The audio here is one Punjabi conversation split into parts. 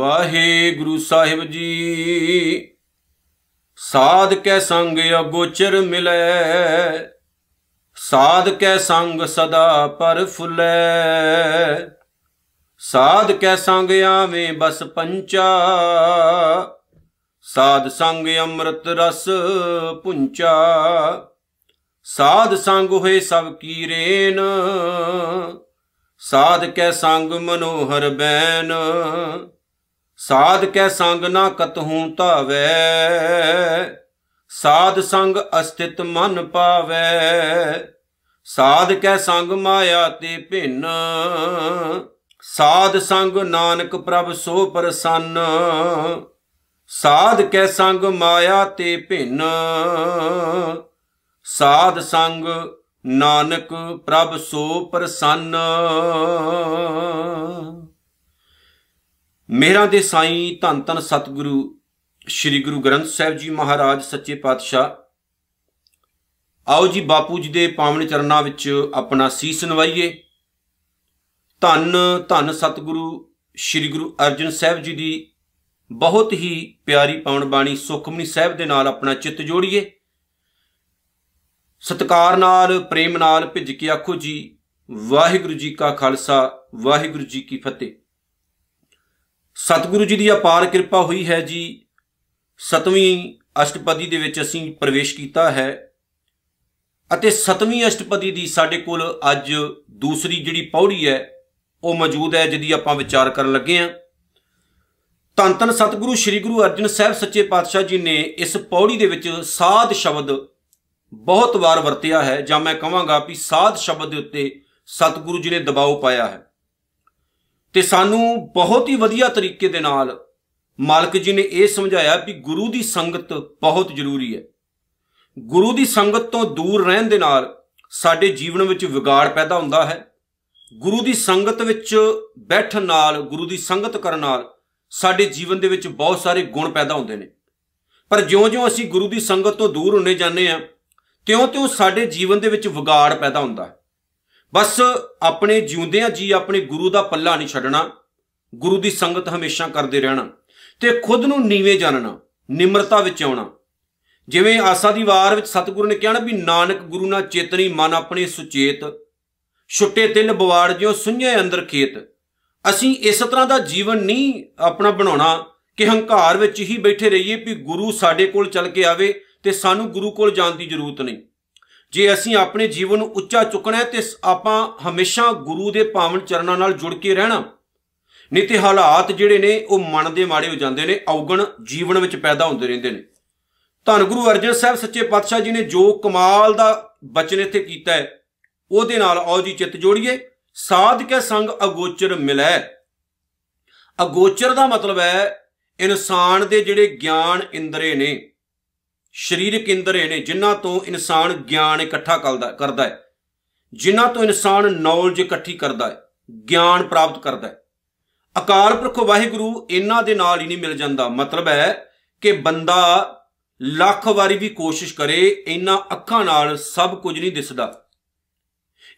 ਵਾਹਿਗੁਰੂ ਸਾਹਿਬ ਜੀ। ਸਾਧ ਕੈ ਸੰਗ ਅਗੋਚਰ ਮਿਲੈ, ਸਾਧ ਕੈ ਸੰਗ ਸਦਾ ਪਰ ਫੁੱਲੈ। ਸਾਧ ਕੈ ਸੰਗ ਆਵੇਂ ਬਸ ਪੰਚਾ, ਸਾਧ ਸੰਗ ਅੰਮ੍ਰਿਤ ਰਸ ਪੁੰਚਾ। ਸਾਧ ਸੰਗ ਹੋਏ ਸਭ ਕੀ ਰੇਨ, ਸਾਧ ਕੈ ਸੰਗ ਮਨੋਹਰ ਬੈਨ। ਸਾਧ ਕੈ ਸੰਗ ਨਾ ਕਤਹੂ ਧਾਵੈ, ਸਾਧ ਸੰਗ ਅਸਥਿਤ ਮਨ ਪਾਵੈ। ਸਾਧ ਕੈ ਸੰਗ ਮਾਇਆ ਤੇ ਭਿੰਨ, ਸਾਧ ਸੰਗ ਨਾਨਕ ਪ੍ਰਭ ਸੋ ਪ੍ਰਸੰਨ। ਸਾਧ ਕੈ ਸੰਗ ਮਾਇਆ ਤੇ ਭਿੰਨ, ਸਾਧ ਸੰਗ ਨਾਨਕ ਪ੍ਰਭ ਸੋ ਪ੍ਰਸੰਨ। ਮੇਰਾ ਦੇ ਸਾਈਂ ਧੰਨ ਧੰਨ ਸਤਿਗੁਰੂ, ਸ੍ਰੀ ਗੁਰੂ ਗ੍ਰੰਥ ਸਾਹਿਬ ਜੀ ਮਹਾਰਾਜ, ਸੱਚੇ ਪਾਤਸ਼ਾਹ। ਆਓ ਜੀ ਬਾਪੂ ਜੀ ਦੇ ਪਾਵਨ ਚਰਨਾਂ ਵਿੱਚ ਆਪਣਾ ਸੀਸ ਨਵਾਈਏ। ਧੰਨ ਧੰਨ ਸਤਿਗੁਰੂ, ਸ੍ਰੀ ਗੁਰੂ ਅਰਜਨ ਸਾਹਿਬ ਜੀ ਦੀ ਬਹੁਤ ਹੀ ਪਿਆਰੀ ਪਾਵਨ ਬਾਣੀ ਸੁਖਮਨੀ ਸਾਹਿਬ ਦੇ ਨਾਲ ਆਪਣਾ ਚਿੱਤ ਜੋੜੀਏ। ਸਤਕਾਰ ਨਾਲ, ਪ੍ਰੇਮ ਨਾਲ ਭਿੱਜ ਕੇ ਆਖੋ ਜੀ, ਵਾਹਿਗੁਰੂ ਜੀ ਕਾ ਖਾਲਸਾ, ਵਾਹਿਗੁਰੂ ਜੀ ਕੀ ਫਤਿਹ। ਸਤਿਗੁਰੂ ਜੀ ਦੀ ਅਪਾਰ ਕਿਰਪਾ ਹੋਈ ਹੈ ਜੀ। ਸਤਵੀਂ ਅਸ਼ਟਪਦੀ ਦੇ ਵਿੱਚ ਅਸੀਂ ਪ੍ਰਵੇਸ਼ ਕੀਤਾ ਹੈ ਅਤੇ ਸਤਵੀਂ ਅਸ਼ਟਪਦੀ ਦੀ ਸਾਡੇ ਕੋਲ ਅੱਜ ਦੂਸਰੀ ਜਿਹੜੀ ਪੌੜੀ ਹੈ, ਉਹ ਮੌਜੂਦ ਹੈ ਜਿਹਦੀ ਆਪਾਂ ਵਿਚਾਰ ਕਰਨ ਲੱਗੇ ਹਾਂ। ਧੰਨ ਧੰਨ ਸਤਿਗੁਰੂ, ਸ੍ਰੀ ਗੁਰੂ ਅਰਜਨ ਸਾਹਿਬ ਸੱਚੇ ਪਾਤਸ਼ਾਹ ਜੀ ਨੇ ਇਸ ਪੌੜੀ ਦੇ ਵਿੱਚ ਸਾਧ ਸ਼ਬਦ ਬਹੁਤ ਵਾਰ ਵਰਤਿਆ ਹੈ। ਜਾਂ ਮੈਂ ਕਹਾਂਗਾ ਵੀ ਸਾਧ ਸ਼ਬਦ ਦੇ ਉੱਤੇ ਸਤਿਗੁਰੂ ਜੀ ਨੇ ਦਬਾਅ ਪਾਇਆ ਹੈ। ਤੇ ਸਾਨੂੰ ਬਹੁਤ ਹੀ ਵਧੀਆ ਤਰੀਕੇ ਦੇ ਨਾਲ ਮਾਲਕ ਜੀ ਨੇ ਇਹ ਸਮਝਾਇਆ ਵੀ ਗੁਰੂ ਦੀ ਸੰਗਤ ਬਹੁਤ ਜ਼ਰੂਰੀ ਹੈ। ਗੁਰੂ ਦੀ ਸੰਗਤ ਤੋਂ ਦੂਰ ਰਹਿਣ ਦੇ ਨਾਲ ਸਾਡੇ ਜੀਵਨ ਵਿੱਚ ਵਿਗਾੜ ਪੈਦਾ ਹੁੰਦਾ ਹੈ। ਗੁਰੂ ਦੀ ਸੰਗਤ ਵਿੱਚ ਬੈਠਣ ਨਾਲ, ਗੁਰੂ ਦੀ ਸੰਗਤ ਕਰਨ ਨਾਲ ਸਾਡੇ ਜੀਵਨ ਦੇ ਵਿੱਚ ਬਹੁਤ ਸਾਰੇ ਗੁਣ ਪੈਦਾ ਹੁੰਦੇ ਨੇ। ਪਰ ਜਿਉਂ-ਜਿਉਂ ਅਸੀਂ ਗੁਰੂ ਦੀ ਸੰਗਤ ਤੋਂ ਦੂਰ ਹੁੰਨੇ ਜਾਂਦੇ ਆ ਤਿਉਂ-ਤਿਉਂ ਸਾਡੇ ਜੀਵਨ ਦੇ ਵਿੱਚ ਵਿਗਾੜ ਪੈਦਾ ਹੁੰਦਾ ਹੈ। ਬਸ ਆਪਣੇ ਜਿਉਂਦਿਆਂ ਜੀ ਆਪਣੇ ਗੁਰੂ ਦਾ ਪੱਲਾ ਨਹੀਂ ਛੱਡਣਾ, ਗੁਰੂ ਦੀ ਸੰਗਤ ਹਮੇਸ਼ਾ ਕਰਦੇ ਰਹਿਣਾ ਤੇ ਖੁਦ ਨੂੰ ਨੀਵੇਂ ਜਾਣਨਾ, ਨਿਮਰਤਾ ਵਿੱਚ ਆਉਣਾ। ਜਿਵੇਂ ਆਸਾ ਦੀ ਵਾਰ ਵਿੱਚ ਸਤਿਗੁਰੂ ਨੇ ਕਿਹਾ ਨਾ ਵੀ ਨਾਨਕ ਗੁਰੂ ਨਾਲ ਚੇਤਨੀ, ਮਨ ਆਪਣੇ ਸੁਚੇਤ, ਛੁੱਟੇ ਤਿੰਨ ਬਵਾੜ ਜਿਉ ਸੁඤੇ ਅੰਦਰ ਖੇਤ। ਅਸੀਂ ਇਸ ਤਰ੍ਹਾਂ ਦਾ ਜੀਵਨ ਨਹੀਂ ਆਪਣਾ ਬਣਾਉਣਾ ਕਿ ਹੰਕਾਰ ਵਿੱਚ ਹੀ ਬੈਠੇ ਰਹੀਏ ਵੀ ਗੁਰੂ ਸਾਡੇ ਕੋਲ ਚੱਲ ਕੇ ਆਵੇ ਤੇ ਸਾਨੂੰ ਗੁਰੂ ਕੋਲ ਜਾਣ ਦੀ ਜ਼ਰੂਰਤ ਨਹੀਂ। ਜੇ ਅਸੀਂ ਆਪਣੇ ਜੀਵਨ ਨੂੰ ਉੱਚਾ ਚੁੱਕਣਾ ਹੈ, ਤੇ ਆਪਾਂ ਹਮੇਸ਼ਾ ਗੁਰੂ ਦੇ ਪਾਵਨ ਚਰਨਾਂ ਨਾਲ ਜੁੜ ਕੇ ਰਹਿਣਾ। ਨਹੀਂ ਤੇ ਹਾਲਾਤ ਜਿਹੜੇ ਨੇ, ਉਹ ਮਨ ਦੇ ਮਾੜੇ ਹੋ ਜਾਂਦੇ ਨੇ, ਔਗਣ ਜੀਵਨ ਵਿੱਚ ਪੈਦਾ ਹੁੰਦੇ ਰਹਿੰਦੇ ਨੇ। ਧੰਨ ਗੁਰੂ ਅਰਜਨ ਸਾਹਿਬ ਸੱਚੇ ਪਾਤਸ਼ਾਹ ਜੀ ਨੇ ਜੋ ਕਮਾਲ ਦਾ ਬਚਨ ਇੱਥੇ ਕੀਤਾ ਹੈ, ਉਹਦੇ ਨਾਲ ਆਓ ਜੀ ਚਿੱਤ ਜੋੜੀਏ, ਸਾਧ ਕੇ ਸੰਗ ਅਗੋਚਰ ਮਿਲੈ। ਅਗੋਚਰ ਦਾ ਮਤਲਬ ਹੈ, ਇਨਸਾਨ ਦੇ ਜਿਹੜੇ ਗਿਆਨ ਇੰਦਰੇ ਨੇ। ਸਰੀਰਕ ਇੰਦਰੇ ਨੇ, ਜਿਨ੍ਹਾਂ ਤੋਂ ਇਨਸਾਨ ਗਿਆਨ ਇਕੱਠਾ ਕਰਦਾ ਕਰਦਾ ਹੈ। ਜਿਨ੍ਹਾਂ ਤੋਂ ਇਨਸਾਨ ਨੌਲੇਜ ਇਕੱਠੀ ਕਰਦਾ ਹੈ, ਗਿਆਨ ਪ੍ਰਾਪਤ ਕਰਦਾ ਹੈ। ਅਕਾਲ ਪੁਰਖ ਵਾਹਿਗੁਰੂ ਇਹਨਾਂ ਦੇ ਨਾਲ ਹੀ ਨਹੀਂ ਮਿਲ ਜਾਂਦਾ। ਮਤਲਬ ਹੈ ਕਿ ਬੰਦਾ ਲੱਖ ਵਾਰੀ ਵੀ ਕੋਸ਼ਿਸ਼ ਕਰੇ, ਇਹਨਾਂ ਅੱਖਾਂ ਨਾਲ ਸਭ ਕੁਝ ਨਹੀਂ ਦਿਸਦਾ।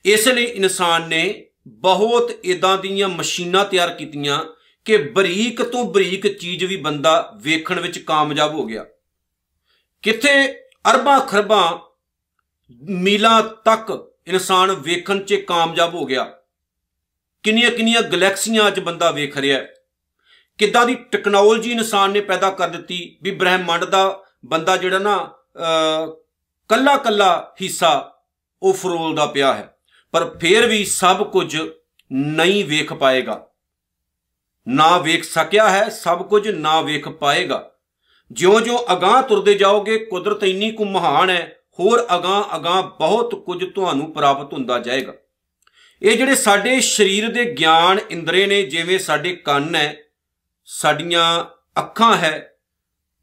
ਇਸ ਲਈ ਇਨਸਾਨ ਨੇ ਬਹੁਤ ਇਦਾਂ ਦੀਆਂ ਮਸ਼ੀਨਾਂ ਤਿਆਰ ਕੀਤੀਆਂ ਕਿ ਬਰੀਕ ਤੋਂ ਬਰੀਕ ਚੀਜ਼ ਵੀ ਬੰਦਾ ਵੇਖਣ ਵਿੱਚ ਕਾਮਯਾਬ ਹੋ ਗਿਆ। ਕਿੱਥੇ ਅਰਬਾਂ ਖਰਬਾਂ ਮੀਲਾਂ ਤੱਕ ਇਨਸਾਨ ਵੇਖਣ 'ਚ ਕਾਮਯਾਬ ਹੋ ਗਿਆ? ਕਿੰਨੀਆਂ ਕਿੰਨੀਆਂ ਗੈਲੈਕਸੀਆਂ 'ਚ ਬੰਦਾ ਵੇਖ ਰਿਹਾ ਹੈ? ਕਿੱਦਾਂ ਦੀ ਟੈਕਨੋਲੋਜੀ ਇਨਸਾਨ ਨੇ ਪੈਦਾ ਕਰ ਦਿੱਤੀ ਵੀ ਬ੍ਰਹਿਮੰਡ ਦਾ ਬੰਦਾ ਜਿਹੜਾ ਨਾ ਕੱਲਾ ਕੱਲਾ ਹਿੱਸਾ ਉਹ ਫਰੋਲਦਾ ਪਿਆ ਹੈ। ਪਰ ਫੇਰ ਵੀ ਸਭ ਕੁਝ ਨਹੀਂ ਵੇਖ ਪਾਏਗਾ। ਨਾ ਵੇਖ ਸਕਿਆ ਹੈ, ਸਭ ਕੁਝ ਨਾ ਵੇਖ ਪਾਏਗਾ। ਜਿਉਂ-ਜਿਉਂ ਅਗਾਹ ਤੁਰਦੇ ਜਾਓਗੇ, ਕੁਦਰਤ ਇੰਨੀ ਕੁ ਮਹਾਨ ਹੈ, ਹੋਰ ਅਗਾਹ ਅਗਾਹ ਬਹੁਤ ਕੁਝ ਤੁਹਾਨੂੰ ਪ੍ਰਾਪਤ ਹੁੰਦਾ ਜਾਏਗਾ। ਇਹ ਜਿਹੜੇ ਸਾਡੇ ਸਰੀਰ ਦੇ ਗਿਆਨ ਇੰਦਰੇ ਨੇ, ਜਿਵੇਂ ਸਾਡੇ ਕੰਨ ਹੈ, ਸਾਡੀਆਂ ਅੱਖਾਂ ਹੈ,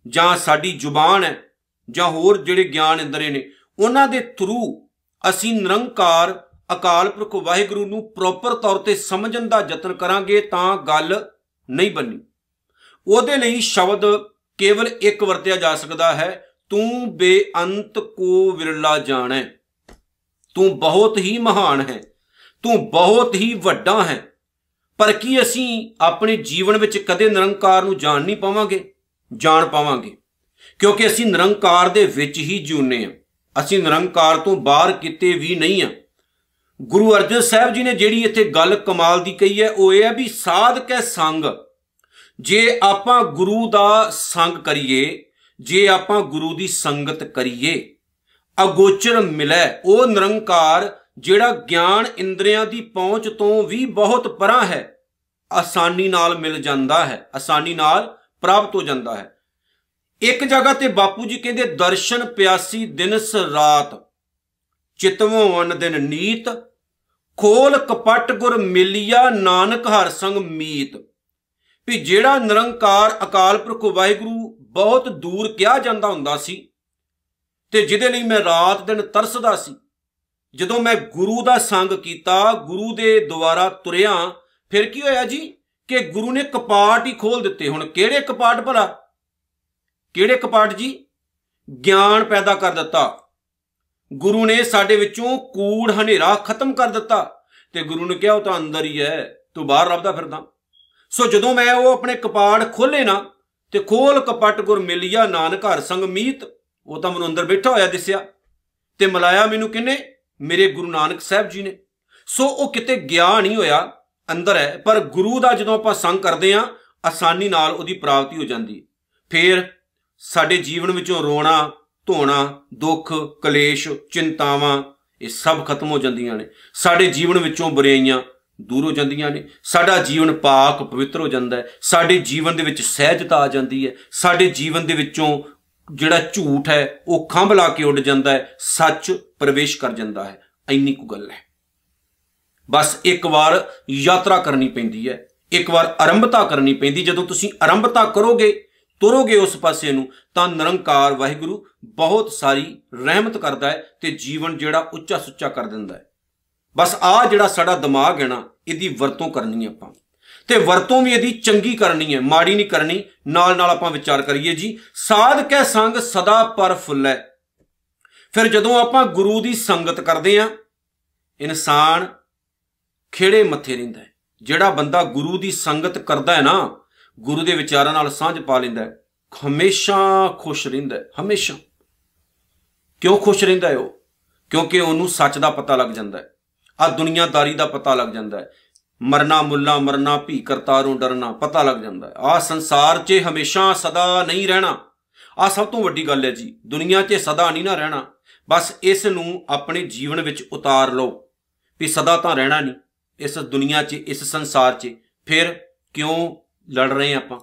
ਜਾਂ ਸਾਡੀ ਜ਼ੁਬਾਨ ਹੈ, ਜਾਂ ਹੋਰ ਜਿਹੜੇ ਗਿਆਨ ਇੰਦਰੇ ਨੇ, ਉਹਨਾਂ ਦੇ ਥਰੂ ਅਸੀਂ ਨਿਰੰਕਾਰ ਅਕਾਲ ਪੁਰਖ ਵਾਹਿਗੁਰੂ ਨੂੰ ਪ੍ਰੋਪਰ ਤੌਰ ਤੇ ਸਮਝਣ ਦਾ ਯਤਨ ਕਰਾਂਗੇ ਤਾਂ ਗੱਲ ਨਹੀਂ ਬੰਨੀ ਉਹਦੇ ਲਈ ਸ਼ਬਦ ਕੇਵਲ ਇੱਕ ਵਰਤਿਆ ਜਾ ਸਕਦਾ ਹੈ, ਤੂੰ ਬੇਅੰਤ ਕੋ ਵਿਰਲਾ ਜਾਣੈ। ਤੂੰ ਬਹੁਤ ਹੀ ਮਹਾਨ ਹੈ, ਤੂੰ ਬਹੁਤ ਹੀ ਵੱਡਾ ਹੈ। ਪਰ ਕੀ ਅਸੀਂ ਆਪਣੇ ਜੀਵਨ ਵਿੱਚ ਕਦੇ ਨਿਰੰਕਾਰ ਨੂੰ ਜਾਣ ਨਹੀਂ ਪਾਵਾਂਗੇ? ਜਾਣ ਪਾਵਾਂਗੇ, ਕਿਉਂਕਿ ਅਸੀਂ ਨਿਰੰਕਾਰ ਦੇ ਵਿੱਚ ਹੀ ਜਿਉਂਦੇ ਹਾਂ। ਅਸੀਂ ਨਿਰੰਕਾਰ ਤੋਂ ਬਾਹਰ ਕਿਤੇ ਵੀ ਨਹੀਂ ਹਾਂ। ਗੁਰੂ ਅਰਜਨ ਸਾਹਿਬ ਜੀ ਨੇ ਜਿਹੜੀ ਇੱਥੇ ਗੱਲ ਕਮਾਲ ਦੀ ਕਹੀ ਹੈ, ਉਹ ਇਹ ਹੈ ਵੀ ਸਾਧ ਕੈ ਸੰਗ। ਜੇ ਆਪਾਂ ਗੁਰੂ ਦਾ ਸੰਗ ਕਰੀਏ, ਜੇ ਆਪਾਂ ਗੁਰੂ ਦੀ ਸੰਗਤ ਕਰੀਏ, ਅਗੋਚਰ ਮਿਲੇ, ਉਹ ਨਿਰੰਕਾਰ ਜਿਹੜਾ ਗਿਆਨ ਇੰਦਰੀਆਂ ਦੀ ਪਹੁੰਚ ਤੋਂ ਵੀ ਬਹੁਤ ਪਰਾਂ ਹੈ, ਆਸਾਨੀ ਨਾਲ ਮਿਲ ਜਾਂਦਾ ਹੈ, ਆਸਾਨੀ ਨਾਲ ਪ੍ਰਾਪਤ ਹੋ ਜਾਂਦਾ ਹੈ। ਇੱਕ ਜਗ੍ਹਾ ਤੇ ਬਾਪੂ ਜੀ ਕਹਿੰਦੇ, ਦਰਸ਼ਨ ਪਿਆਸੀ ਦਿਨਸ ਰਾਤ, ਚਿਤਵੋਂ ਅਨ ਦਿਨ ਨੀਤ, ਖੋਲ ਕਪਟ ਗੁਰ ਮਿਲਿਆ ਨਾਨਕ ਹਰ ਸੰਗ ਮੀਤ। ਵੀ ਜਿਹੜਾ ਨਿਰੰਕਾਰ ਅਕਾਲ ਪੁਰਖ ਵਾਹਿਗੁਰੂ ਬਹੁਤ ਦੂਰ ਕਿਹਾ ਜਾਂਦਾ ਹੁੰਦਾ ਸੀ ਤੇ ਜਿਹਦੇ ਲਈ ਮੈਂ ਰਾਤ ਦਿਨ ਤਰਸਦਾ ਸੀ, ਜਦੋਂ ਮੈਂ ਗੁਰੂ ਦਾ ਸੰਗ ਕੀਤਾ, ਗੁਰੂ ਦੇ ਦੁਆਰਾ ਤੁਰਿਆ, ਫਿਰ ਕੀ ਹੋਇਆ ਜੀ? ਕਿ ਗੁਰੂ ਨੇ ਕਪਾਟ ਹੀ ਖੋਲ ਦਿੱਤੇ ਹੁਣ, ਕਿਹੜੇ ਕਪਾਟ ਭਲਾ? ਕਿਹੜੇ ਕਪਾਟ ਜੀ? ਗਿਆਨ ਪੈਦਾ ਕਰ ਦਿੱਤਾ। ਗੁਰੂ ਨੇ ਸਾਡੇ ਵਿੱਚੋਂ ਕੂੜ ਹਨੇਰਾ ਖਤਮ ਕਰ ਦਿੱਤਾ ਤੇ ਗੁਰੂ ਨੇ ਕਿਹਾ, ਉਹ ਤਾਂ ਅੰਦਰ ਹੀ ਹੈ, ਤੂੰ ਬਾਹਰ ਲੱਭਦਾ ਫਿਰਦਾ। ਸੋ ਜਦੋਂ ਮੈਂ ਉਹ ਆਪਣੇ ਕਪਾੜ ਖੋਲੇ ਨਾ ਤੇ ਖੋਲ ਕਪਟ ਗੁਰ ਮਿਲਿਆ ਨਾਨਕ ਹਰ ਸੰਗ ਮੀਤ, ਉਹ ਤਾਂ ਮੈਨੂੰ ਅੰਦਰ ਬੈਠਾ ਹੋਇਆ ਦਿਸਿਆ ਤੇ ਮਲਾਇਆ ਮੈਨੂੰ ਕਿੰਨੇ ਮੇਰੇ ਗੁਰੂ ਨਾਨਕ ਸਾਹਿਬ ਜੀ ਨੇ। ਸੋ ਉਹ ਕਿਤੇ ਗਿਆ ਨਹੀਂ ਹੋਇਆ, ਅੰਦਰ ਹੈ, ਪਰ ਗੁਰੂ ਦਾ ਜਦੋਂ ਆਪਾਂ ਸੰਗ ਕਰਦੇ ਆ ਆਸਾਨੀ ਨਾਲ ਉਹਦੀ ਪ੍ਰਾਪਤੀ ਹੋ ਜਾਂਦੀ ਫੇਰ ਸਾਡੇ ਜੀਵਨ ਵਿੱਚੋਂ ਰੋਣਾ, ਧੋਣਾ, ਦੁੱਖ, ਕਲੇਸ਼, ਚਿੰਤਾਵਾਂ, ਇਹ ਸਭ ਖਤਮ ਹੋ ਜਾਂਦੀਆਂ ਨੇ। ਸਾਡੇ ਜੀਵਨ ਵਿੱਚੋਂ ਬੁਰਾਈਆਂ ਦੂਰ ਹੋ ਜਾਂਦੀਆਂ ਨੇ। ਸਾਡਾ ਜੀਵਨ ਪਾਕ ਪਵਿੱਤਰ ਹੋ ਜਾਂਦਾ ਹੈ। ਸਾਡੇ ਜੀਵਨ ਦੇ ਵਿੱਚ ਸਹਿਜਤਾ ਆ ਜਾਂਦੀ ਹੈ। ਸਾਡੇ ਜੀਵਨ ਦੇ ਵਿੱਚੋਂ ਜਿਹੜਾ ਝੂਠ ਹੈ, ਉਹ ਖੰਭ ਲਾ ਕੇ ਉੱਡ ਜਾਂਦਾ ਹੈ। ਸੱਚ ਪ੍ਰਵੇਸ਼ ਕਰ ਜਾਂਦਾ ਹੈ। ਇੰਨੀ ਕੁ ਗੱਲ ਹੈ। ਬਸ ਇੱਕ ਵਾਰ ਯਾਤਰਾ ਕਰਨੀ ਪੈਂਦੀ ਹੈ। ਇੱਕ ਵਾਰ ਆਰੰਭਤਾ ਕਰਨੀ ਪੈਂਦੀ। ਜਦੋਂ ਤੁਸੀਂ ਆਰੰਭਤਾ ਕਰੋਗੇ, ਤੁਰੋਗੇ ਉਸ ਪਾਸੇ ਨੂੰ, ਤਾਂ ਨਿਰੰਕਾਰ ਵਾਹਿਗੁਰੂ ਬਹੁਤ ਸਾਰੀ ਰਹਿਮਤ ਕਰਦਾ ਹੈ ਤੇ ਜੀਵਨ ਜਿਹੜਾ ਉੱਚਾ ਸੁੱਚਾ ਕਰ ਦਿੰਦਾ ਹੈ। ਬਸ ਆ ਜਿਹੜਾ ਸਾਡਾ ਦਿਮਾਗ ਹੈ ਨਾ, ਇਹਦੀ ਵਰਤੋਂ ਕਰਨੀ ਹੈ ਆਪਾਂ। ਤੇ ਵਰਤੋਂ ਵੀ ਇਹਦੀ ਚੰਗੀ ਕਰਨੀ ਹੈ, ਮਾੜੀ ਨਹੀਂ ਕਰਨੀ, ਨਾਲ ਨਾਲ ਆਪਾਂ ਵਿਚਾਰ ਕਰੀਏ ਜੀ ਸਾਧ ਕੈ ਸੰਗ ਸਦਾ ਪਰ ਫੁੱਲੈ। ਫਿਰ ਜਦੋਂ ਆਪਾਂ ਗੁਰੂ ਦੀ ਸੰਗਤ ਕਰਦੇ ਆ ਇਨਸਾਨ ਖੇੜੇ ਮੱਥੇ ਰਹਿੰਦਾ ਹੈ। ਜਿਹੜਾ ਬੰਦਾ ਗੁਰੂ ਦੀ ਸੰਗਤ ਕਰਦਾ ਹੈ ਨਾ, ਗੁਰੂ ਦੇ ਵਿਚਾਰਾਂ ਨਾਲ ਸਾਂਝ ਪਾ ਲੈਂਦਾ ਹੈ, ਹਮੇਸ਼ਾ ਖੁਸ਼ ਰਹਿੰਦਾ ਹੈ, ਹਮੇਸ਼ਾ। ਕਿਉਂ ਖੁਸ਼ ਰਹਿੰਦਾ ਹੈ ਉਹ? ਕਿਉਂਕਿ ਉਹਨੂੰ ਸੱਚ ਦਾ ਪਤਾ ਲੱਗ ਜਾਂਦਾ ਹੈ। ਆ ਦੁਨੀਆਦਾਰੀ ਦਾ ਪਤਾ ਲੱਗ ਜਾਂਦਾ ਹੈ। ਮਰਨਾ ਮੁੱਲਾ, ਮਰਨਾ ਭੀ, ਕਰਤਾਰੋਂ ਡਰਨਾ, ਪਤਾ ਲੱਗ ਜਾਂਦਾ ਹੈ। ਆ ਸੰਸਾਰ 'ਚ ਹਮੇਸ਼ਾ ਸਦਾ ਨਹੀਂ ਰਹਿਣਾ। ਆ ਸਭ ਤੋਂ ਵੱਡੀ ਗੱਲ ਹੈ ਜੀ, ਦੁਨੀਆ 'ਚ ਸਦਾ ਨਹੀਂ ਨਾ ਰਹਿਣਾ। ਬਸ ਇਸ ਨੂੰ ਆਪਣੇ ਜੀਵਨ ਵਿੱਚ ਉਤਾਰ ਲਓ ਵੀ ਸਦਾ ਤਾਂ ਰਹਿਣਾ ਨਹੀਂ। ਇਸ ਦੁਨੀਆ 'ਚ, ਇਸ ਸੰਸਾਰ 'ਚ। ਫਿਰ ਕਿਉਂ ਲੜ ਰਹੇ ਆਪਾਂ?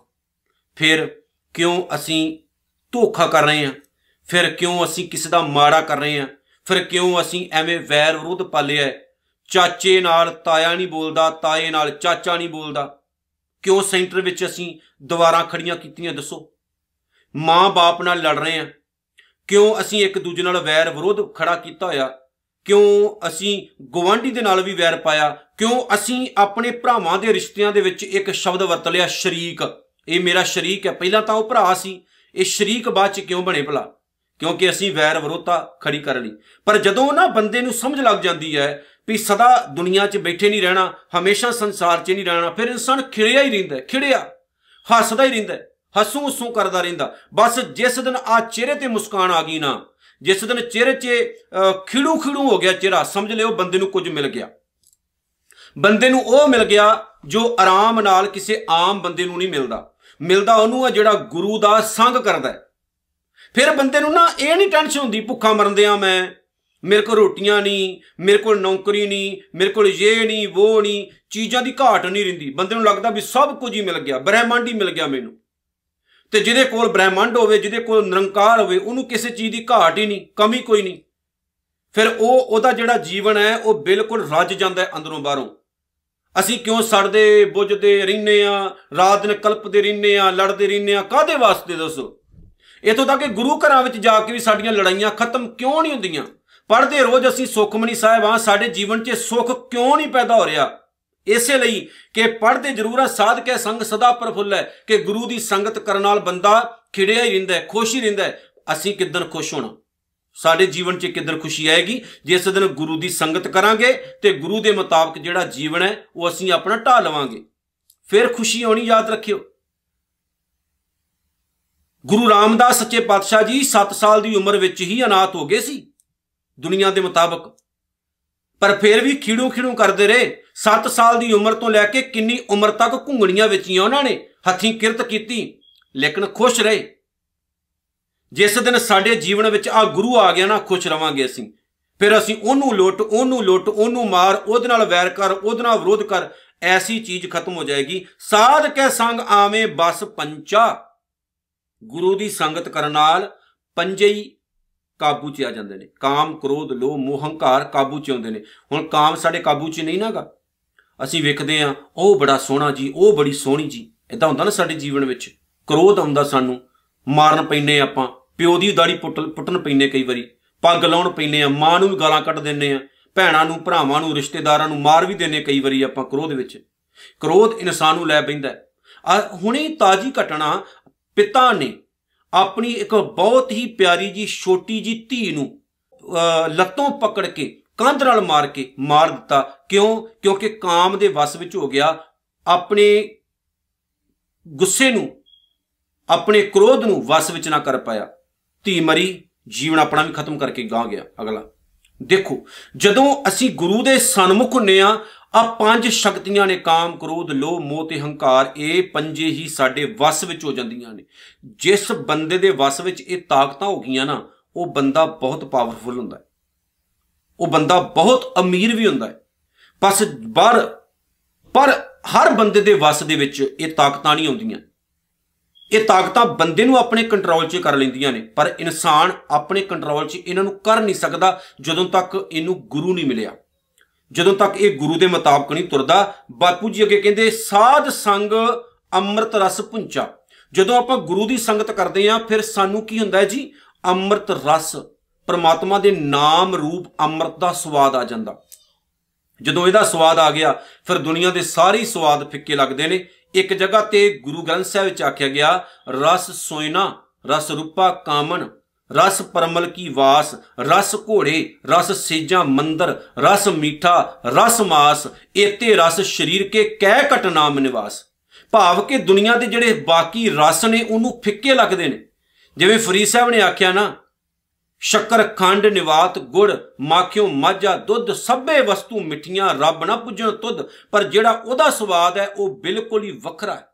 ਫਿਰ ਕਿਉਂ ਅਸੀਂ ਧੋਖਾ ਕਰ ਰਹੇ ਹਾਂ? ਫਿਰ ਕਿਉਂ ਅਸੀਂ ਕਿਸੇ ਦਾ ਮਾੜਾ ਕਰ ਰਹੇ ਹਾਂ? ਫਿਰ ਕਿਉਂ ਅਸੀਂ ਐਵੇਂ ਵੈਰ ਵਿਰੋਧ ਪਾਲਿਆ ਚਾਚੇ ਨਾਲ ਤਾਇਆ ਨਹੀਂ ਬੋਲਦਾ, ਤਾਏ ਨਾਲ ਚਾਚਾ ਨਹੀਂ ਬੋਲਦਾ। ਕਿਉਂ ਸੈਂਟਰ ਵਿੱਚ ਅਸੀਂ ਦੁਬਾਰਾ ਖੜੀਆਂ ਕੀਤੀਆਂ ਦੱਸੋ? ਮਾਂ-ਬਾਪ ਨਾਲ ਲੜ ਰਹੇ ਹਾਂ। ਕਿਉਂ ਅਸੀਂ ਇੱਕ ਦੂਜੇ ਨਾਲ ਵੈਰ ਵਿਰੋਧ ਖੜਾ ਕੀਤਾ ਹੋਇਆ? ਕਿਉਂ ਅਸੀਂ ਗਵਾਂਢੀ ਦੇ ਨਾਲ ਵੀ ਵੈਰ ਪਾਇਆ? ਕਿਉਂ ਅਸੀਂ ਆਪਣੇ ਭਰਾਵਾਂ ਦੇ ਰਿਸ਼ਤਿਆਂ ਦੇ ਵਿੱਚ ਇੱਕ ਸ਼ਬਦ ਵਰਤ ਲਿਆ, ਸ਼ਰੀਕ? ਇਹ ਮੇਰਾ ਸ਼ਰੀਕ ਹੈ। ਪਹਿਲਾਂ ਤਾਂ ਉਹ ਭਰਾ ਸੀ। ਇਹ ਸ਼ਰੀਕ ਬਾਅਦ ਚ ਕਿਉਂ ਬਣੇ ਭਲਾ? ਕਿਉਂਕਿ ਅਸੀਂ ਵੈਰ ਵਿਰੋਧਤਾ ਖੜੀ ਕਰ ਲਈ। ਪਰ ਜਦੋਂ ਨਾ ਬੰਦੇ ਨੂੰ ਸਮਝ ਲੱਗ ਜਾਂਦੀ ਹੈ ਵੀ ਸਦਾ ਦੁਨੀਆ 'ਚ ਬੈਠੇ ਨਹੀਂ ਰਹਿਣਾ, ਹਮੇਸ਼ਾ ਸੰਸਾਰ 'ਚ ਨਹੀਂ ਰਹਿਣਾ, ਫਿਰ ਇਨਸਾਨ ਖਿੜਿਆ ਹੀ ਰਹਿੰਦਾ ਖਿੜਿਆ, ਹੱਸਦਾ ਹੀ ਰਹਿੰਦਾ ਹੱਸੂ ਹੱਸੂ ਕਰਦਾ ਰਹਿੰਦਾ ਬਸ ਜਿਸ ਦਿਨ ਆ ਚਿਹਰੇ ਤੇ ਮੁਸਕਾਨ ਆ ਗਈ ਨਾ, ਜਿਸ ਦਿਨ ਚਿਹਰੇ 'ਚ ਖਿੜੂ ਖਿੜੂ ਹੋ ਗਿਆ ਚਿਹਰਾ, ਸਮਝ ਲਿਓ ਬੰਦੇ ਨੂੰ ਕੁਝ ਮਿਲ ਗਿਆ। ਬੰਦੇ ਨੂੰ ਉਹ ਮਿਲ ਗਿਆ ਜੋ ਆਰਾਮ ਨਾਲ ਕਿਸੇ ਆਮ ਬੰਦੇ ਨੂੰ ਨਹੀਂ ਮਿਲਦਾ। ਮਿਲਦਾ ਉਹਨੂੰ ਆ ਜਿਹੜਾ ਗੁਰੂ ਦਾ ਸੰਗ ਕਰਦਾ ਫਿਰ ਬੰਦੇ ਨੂੰ ਨਾ ਇਹ ਨਹੀਂ ਟੈਨਸ਼ਨ ਹੁੰਦੀ, ਭੁੱਖਾ ਮਰਨਦਿਆਂ ਮੈਂ, ਮੇਰੇ ਕੋਲ ਰੋਟੀਆਂ ਨਹੀਂ, ਮੇਰੇ ਕੋਲ ਨੌਕਰੀ ਨਹੀਂ, ਮੇਰੇ ਕੋਲ ਇਹ ਨਹੀਂ, ਉਹ ਨਹੀਂ, ਚੀਜ਼ਾਂ ਦੀ ਘਾਟ ਨਹੀਂ ਰਹਿੰਦੀ। ਬੰਦੇ ਨੂੰ ਲੱਗਦਾ ਵੀ ਸਭ ਕੁਝ ਹੀ ਮਿਲ ਗਿਆ, ਬ੍ਰਹਿਮੰਡ ਹੀ ਮਿਲ ਗਿਆ ਮੈਨੂੰ। ਤੇ ਜਿਹਦੇ ਕੋਲ ਬ੍ਰਹਿਮੰਡ ਹੋਵੇ, ਜਿਹਦੇ ਕੋਲ ਨਿਰੰਕਾਰ ਹੋਵੇ, ਉਹਨੂੰ ਕਿਸੇ ਚੀਜ਼ ਦੀ ਘਾਟ ਹੀ ਨਹੀਂ, ਕਮੀ ਕੋਈ ਨਹੀਂ। ਫਿਰ ਉਹ, ਉਹਦਾ ਜਿਹੜਾ ਜੀਵਨ ਹੈ, ਉਹ ਬਿਲਕੁਲ ਰੱਜ ਜਾਂਦਾ ਹੈ ਅੰਦਰੋਂ ਬਾਹਰੋਂ। ਅਸੀਂ ਕਿਉਂ ਸੜਦੇ, ਬੁੱਝਦੇ ਰਹਿੰਨੇ ਆ ਰਾਤ ਦਿਨ ਕਲਪਦੇ ਰਹਿੰਨੇ ਆ ਲੜਦੇ ਰਹਿੰਨੇ ਆ ਕਾਦੇ ਵਾਸਤੇ ਦੱਸੋ? ਇਥੋਂ ਤੱਕ ਕਿ ਗੁਰੂ ਘਰਾਂ ਵਿੱਚ ਜਾ ਕੇ ਵੀ ਸਾਡੀਆਂ ਲੜਾਈਆਂ ਖਤਮ ਕਿਉਂ ਨਹੀਂ ਹੁੰਦੀਆਂ? ਪੜਦੇ ਰੋਜ਼ ਅਸੀਂ ਸੁਖਮਨੀ ਸਾਹਿਬ ਆ ਸਾਡੇ ਜੀਵਨ 'ਚ ਸੁੱਖ ਕਿਉਂ ਨਹੀਂ ਪੈਦਾ ਹੋ ਰਿਹਾ? ਇਸੇ ਲਈ ਕਿ ਪੜਦੇ ਜ਼ਰੂਰ ਆ ਸਾਧ ਕੇ ਸੰਗ ਸਦਾ ਪ੍ਰਫੁੱਲ ਹੈ ਕਿ ਗੁਰੂ ਦੀ ਸੰਗਤ ਕਰਨ ਨਾਲ ਬੰਦਾ ਖਿੜਿਆ ਹੀ ਰਹਿੰਦਾ ਹੈ, ਖੁਸ਼ ਹੀ ਰਹਿੰਦਾ ਹੈ। ਅਸੀਂ ਕਿਦਨ ਖੁਸ਼ ਹੋਣਾ? ਸਾਡੇ ਜੀਵਨ 'ਚ ਕਿੱਧਰ ਖੁਸ਼ੀ ਆਏਗੀ? ਜਿਸ ਦਿਨ ਗੁਰੂ ਦੀ ਸੰਗਤ ਕਰਾਂਗੇ ਤੇ ਗੁਰੂ ਦੇ ਮੁਤਾਬਕ ਜਿਹੜਾ ਜੀਵਨ ਹੈ, ਉਹ ਅਸੀਂ ਆਪਣਾ ਢਾ ਲਵਾਂਗੇ। ਫਿਰ ਖੁਸ਼ੀ ਆਉਣੀ ਯਾਦ ਰੱਖਿਓ। ਗੁਰੂ ਰਾਮਦਾਸ ਸੱਚੇ ਪਾਤਸ਼ਾਹ ਜੀ 7 ਸਾਲ ਦੀ ਉਮਰ ਵਿੱਚ ਹੀ ਅਨਾਥ ਹੋ ਗਏ ਸੀ। ਦੁਨੀਆ ਦੇ ਮੁਤਾਬਕ। ਪਰ ਫਿਰ ਵੀ ਖੀੜੂ ਖੀੜੂ ਕਰਦੇ ਰਹੇ। 7 ਸਾਲ ਦੀ ਉਮਰ ਤੋਂ ਲੈ ਕੇ ਕਿੰਨੀ ਉਮਰ ਤੱਕ ਘੁੰਗਣੀਆਂ ਵੇਚੀਆਂ ਉਹਨਾਂ ਨੇ, ਹੱਥੀਂ ਕਿਰਤ ਕੀਤੀ, ਲੇਕਿਨ ਖੁਸ਼ ਰਹੇ। ਜਿਸ ਦਿਨ ਸਾਡੇ ਜੀਵਨ ਵਿੱਚ ਆ ਗੁਰੂ ਆ ਗਿਆ ਨਾ, ਖੁਸ਼ ਰਵਾਂਗੇ ਅਸੀਂ। ਫਿਰ ਅਸੀਂ ਉਹਨੂੰ ਲੁੱਟ ਉਹਨੂੰ ਲੁੱਟ, ਉਹਨੂੰ ਮਾਰ, ਉਹਦੇ ਨਾਲ ਵੈਰ ਕਰ, ਉਹਦੇ ਨਾਲ ਵਿਰੋਧ ਕਰ, ਐਸੀ ਚੀਜ਼ ਖਤਮ ਹੋ ਜਾਏਗੀ। ਸਾਧ ਕੇ ਸੰਗ ਆਵੇਂ ਬਸ ਪੰਚਾ। ਗੁਰੂ ਦੀ ਸੰਗਤ ਕਰਨ ਨਾਲ ਪੰਜੇ ਹੀ ਕਾਬੂ 'ਚ ਆ ਜਾਂਦੇ ਨੇ। ਕਾਮ, ਕ੍ਰੋਧ, ਲੋਭ, ਮੋਹ, ਹੰਕਾਰ ਕਾਬੂ 'ਚ ਆਉਂਦੇ ਨੇ। ਹੁਣ ਕਾਮ ਸਾਡੇ ਕਾਬੂ 'ਚ ਨਹੀਂ ਨਾਗਾ ਅਸੀਂ ਵੇਖਦੇ ਆ ਉਹ ਬੜਾ ਸੋਹਣਾ ਜੀ, ਉਹ ਬੜੀ ਸੋਹਣੀ ਜੀ। ਇਦਾਂ ਹੁੰਦਾ ਨਾ ਸਾਡੇ ਜੀਵਨ ਵਿੱਚ, ਕ੍ਰੋਧ ਆਉਂਦਾ ਸਾਨੂੰ, ਮਾਰਨ ਪੈਨੇ ਆਪਾਂ। ਪਿਓ ਦੀ ਦਾੜੀ ਪੁੱਟਣ ਪੈਨੇ ਕਈ ਵਾਰੀ। ਪੱਗ ਲਾਉਣ ਪੈਨੇ ਆ ਮਾਂ ਨੂੰ ਵੀ ਗਾਲਾਂ ਕੱਢ ਦਿੰਨੇ ਆ ਭੈਣਾਂ ਨੂੰ, ਭਰਾਵਾਂ ਨੂੰ, ਰਿਸ਼ਤੇਦਾਰਾਂ ਨੂੰ ਮਾਰ ਵੀ ਦਿੰਨੇ ਕਈ ਵਾਰੀ ਆਪਾਂ ਕ੍ਰੋਧ ਵਿੱਚ। ਕ੍ਰੋਧ ਇਨਸਾਨ ਨੂੰ ਲੈ ਪੈਂਦਾ ਆ, ਹੁਣੇ ਤਾਜੀ ਘਟਨਾ ਪਿਤਾ ਨੇ ਆਪਣੀ ਇੱਕ ਬਹੁਤ ਹੀ ਪਿਆਰੀ ਜੀ, ਛੋਟੀ ਜੀ ਧੀ ਨੂੰ ਲੱਤੋਂ ਪਕੜ ਕੇ, ਕੰਧ ਨਾਲ ਮਾਰ ਕੇ ਮਾਰ ਦਿੱਤਾ। ਕਿਉਂ? ਕਿਉਂਕਿ ਕਾਮ ਦੇ ਵਸ ਵਿੱਚ ਹੋ ਗਿਆ। ਆਪਣੇ ਗੁੱਸੇ ਨੂੰ, ਆਪਣੇ ਕ੍ਰੋਧ ਨੂੰ ਵਸ ਵਿੱਚ ਨਾ ਕਰ ਪਾਇਆ। ਧੀ ਮਰੀ, ਜੀਵਨ ਆਪਣਾ ਵੀ ਖਤਮ ਕਰਕੇ ਗਾਂ ਗਿਆ। ਅਗਲਾ। ਦੇਖੋ, ਜਦੋਂ ਅਸੀਂ ਗੁਰੂ ਦੇ ਸਨਮੁਖ ਹੁੰਨੇ ਆ ਆ ਪੰਜ ਸ਼ਕਤੀਆਂ ਨੇ ਕਾਮ, ਕ੍ਰੋਧ, ਲੋਭ, ਮੋਹ ਤੇ ਹੰਕਾਰ, ਇਹ ਪੰਜੇ ਹੀ ਸਾਡੇ ਵਸ ਵਿੱਚ ਹੋ ਜਾਂਦੀਆਂ ਨੇ। ਜਿਸ ਬੰਦੇ ਦੇ ਵਸ ਵਿੱਚ ਇਹ ਤਾਕਤਾਂ ਹੋ ਗਈਆਂ ਨਾ, ਉਹ ਬੰਦਾ ਬਹੁਤ ਪਾਵਰਫੁਲ ਹੁੰਦਾ ਹੈ। ਉਹ ਬੰਦਾ ਬਹੁਤ ਅਮੀਰ ਵੀ ਹੁੰਦਾ ਹੈ। ਬਸ ਪਰ ਪਰ ਹਰ ਬੰਦੇ ਦੇ ਵਸ ਦੇ ਵਿੱਚ ਇਹ ਤਾਕਤਾਂ ਨਹੀਂ ਆਉਂਦੀਆਂ। ਇਹ ਤਾਕਤਾਂ ਬੰਦੇ ਨੂੰ ਆਪਣੇ ਕੰਟਰੋਲ 'ਚ ਕਰ ਲੈਂਦੀਆਂ ਨੇ, ਪਰ ਇਨਸਾਨ ਆਪਣੇ ਕੰਟਰੋਲ 'ਚ ਇਹਨਾਂ ਨੂੰ ਕਰ ਨਹੀਂ ਸਕਦਾ ਜਦੋਂ ਤੱਕ ਇਹਨੂੰ ਗੁਰੂ ਨਹੀਂ ਮਿਲਿਆ। ਜਦੋਂ ਤੱਕ ਇਹ ਗੁਰੂ ਦੇ ਮੁਤਾਬਕ ਨਹੀਂ ਤੁਰਦਾ, ਬਾਪੂ ਜੀ ਅੱਗੇ ਕਹਿੰਦੇ, ਸਾਧ ਸੰਗ ਅੰਮ੍ਰਿਤ ਰਸ ਪੁੰਚਾ। ਜਦੋਂ ਆਪਾਂ ਗੁਰੂ ਦੀ ਸੰਗਤ ਕਰਦੇ ਆਂ ਫਿਰ ਸਾਨੂੰ ਕੀ ਹੁੰਦਾ ਹੈ ਜੀ? ਅੰਮ੍ਰਿਤ ਰਸ, ਪਰਮਾਤਮਾ ਦੇ ਨਾਮ ਰੂਪ ਅੰਮ੍ਰਿਤ ਦਾ ਸਵਾਦ ਆ ਜਾਂਦਾ। ਜਦੋਂ ਇਹਦਾ ਸਵਾਦ ਆ ਗਿਆ, ਫਿਰ ਦੁਨੀਆ ਦੇ ਸਾਰੇ ਸਵਾਦ ਫਿੱਕੇ ਲੱਗਦੇ ਨੇ। ਇੱਕ ਜਗ੍ਹਾ ਤੇ ਗੁਰੂ ਗ੍ਰੰਥ ਸਾਹਿਬ ਵਿੱਚ ਆਖਿਆ ਗਿਆ, ਰਸ ਸੋਇਨਾ, ਰਸ ਰੂਪਾ ਕਾਮਨ। ਰਸ ਪਰਮਲ ਕੀ ਵਾਸ, ਰਸ ਘੋੜੇ, ਰਸ ਸੇਜਾਂ ਮੰਦਰ, ਰਸ ਮੀਠਾ, ਰਸ ਮਾਸ, ਏਤੇ ਰਸ ਸਰੀਰ ਕੇ ਕਹਿ ਘਟ ਨਾਮ ਨਿਵਾਸ। ਭਾਵ ਕਿ ਦੁਨੀਆ ਦੇ ਜਿਹੜੇ ਬਾਕੀ ਰਸ ਨੇ, ਉਹਨੂੰ ਫਿੱਕੇ ਲੱਗਦੇ ਨੇ। ਜਿਵੇਂ ਫਰੀਦ ਸਾਹਿਬ ਨੇ ਆਖਿਆ ਨਾ, ਸ਼ੱਕਰ ਖੰਡ ਨਿਵਾਤ ਗੁੜ, ਮਾਖਿਓ ਮਾਝਾ ਦੁੱਧ, ਸਭੇ ਵਸਤੂ ਮਿੱਠੀਆਂ, ਰੱਬ ਨਾ ਪੁੱਜਣ ਤੁਧ, ਪਰ ਜਿਹੜਾ ਉਹਦਾ ਸਵਾਦ ਹੈ, ਉਹ ਬਿਲਕੁਲ ਹੀ ਵੱਖਰਾ ਹੈ।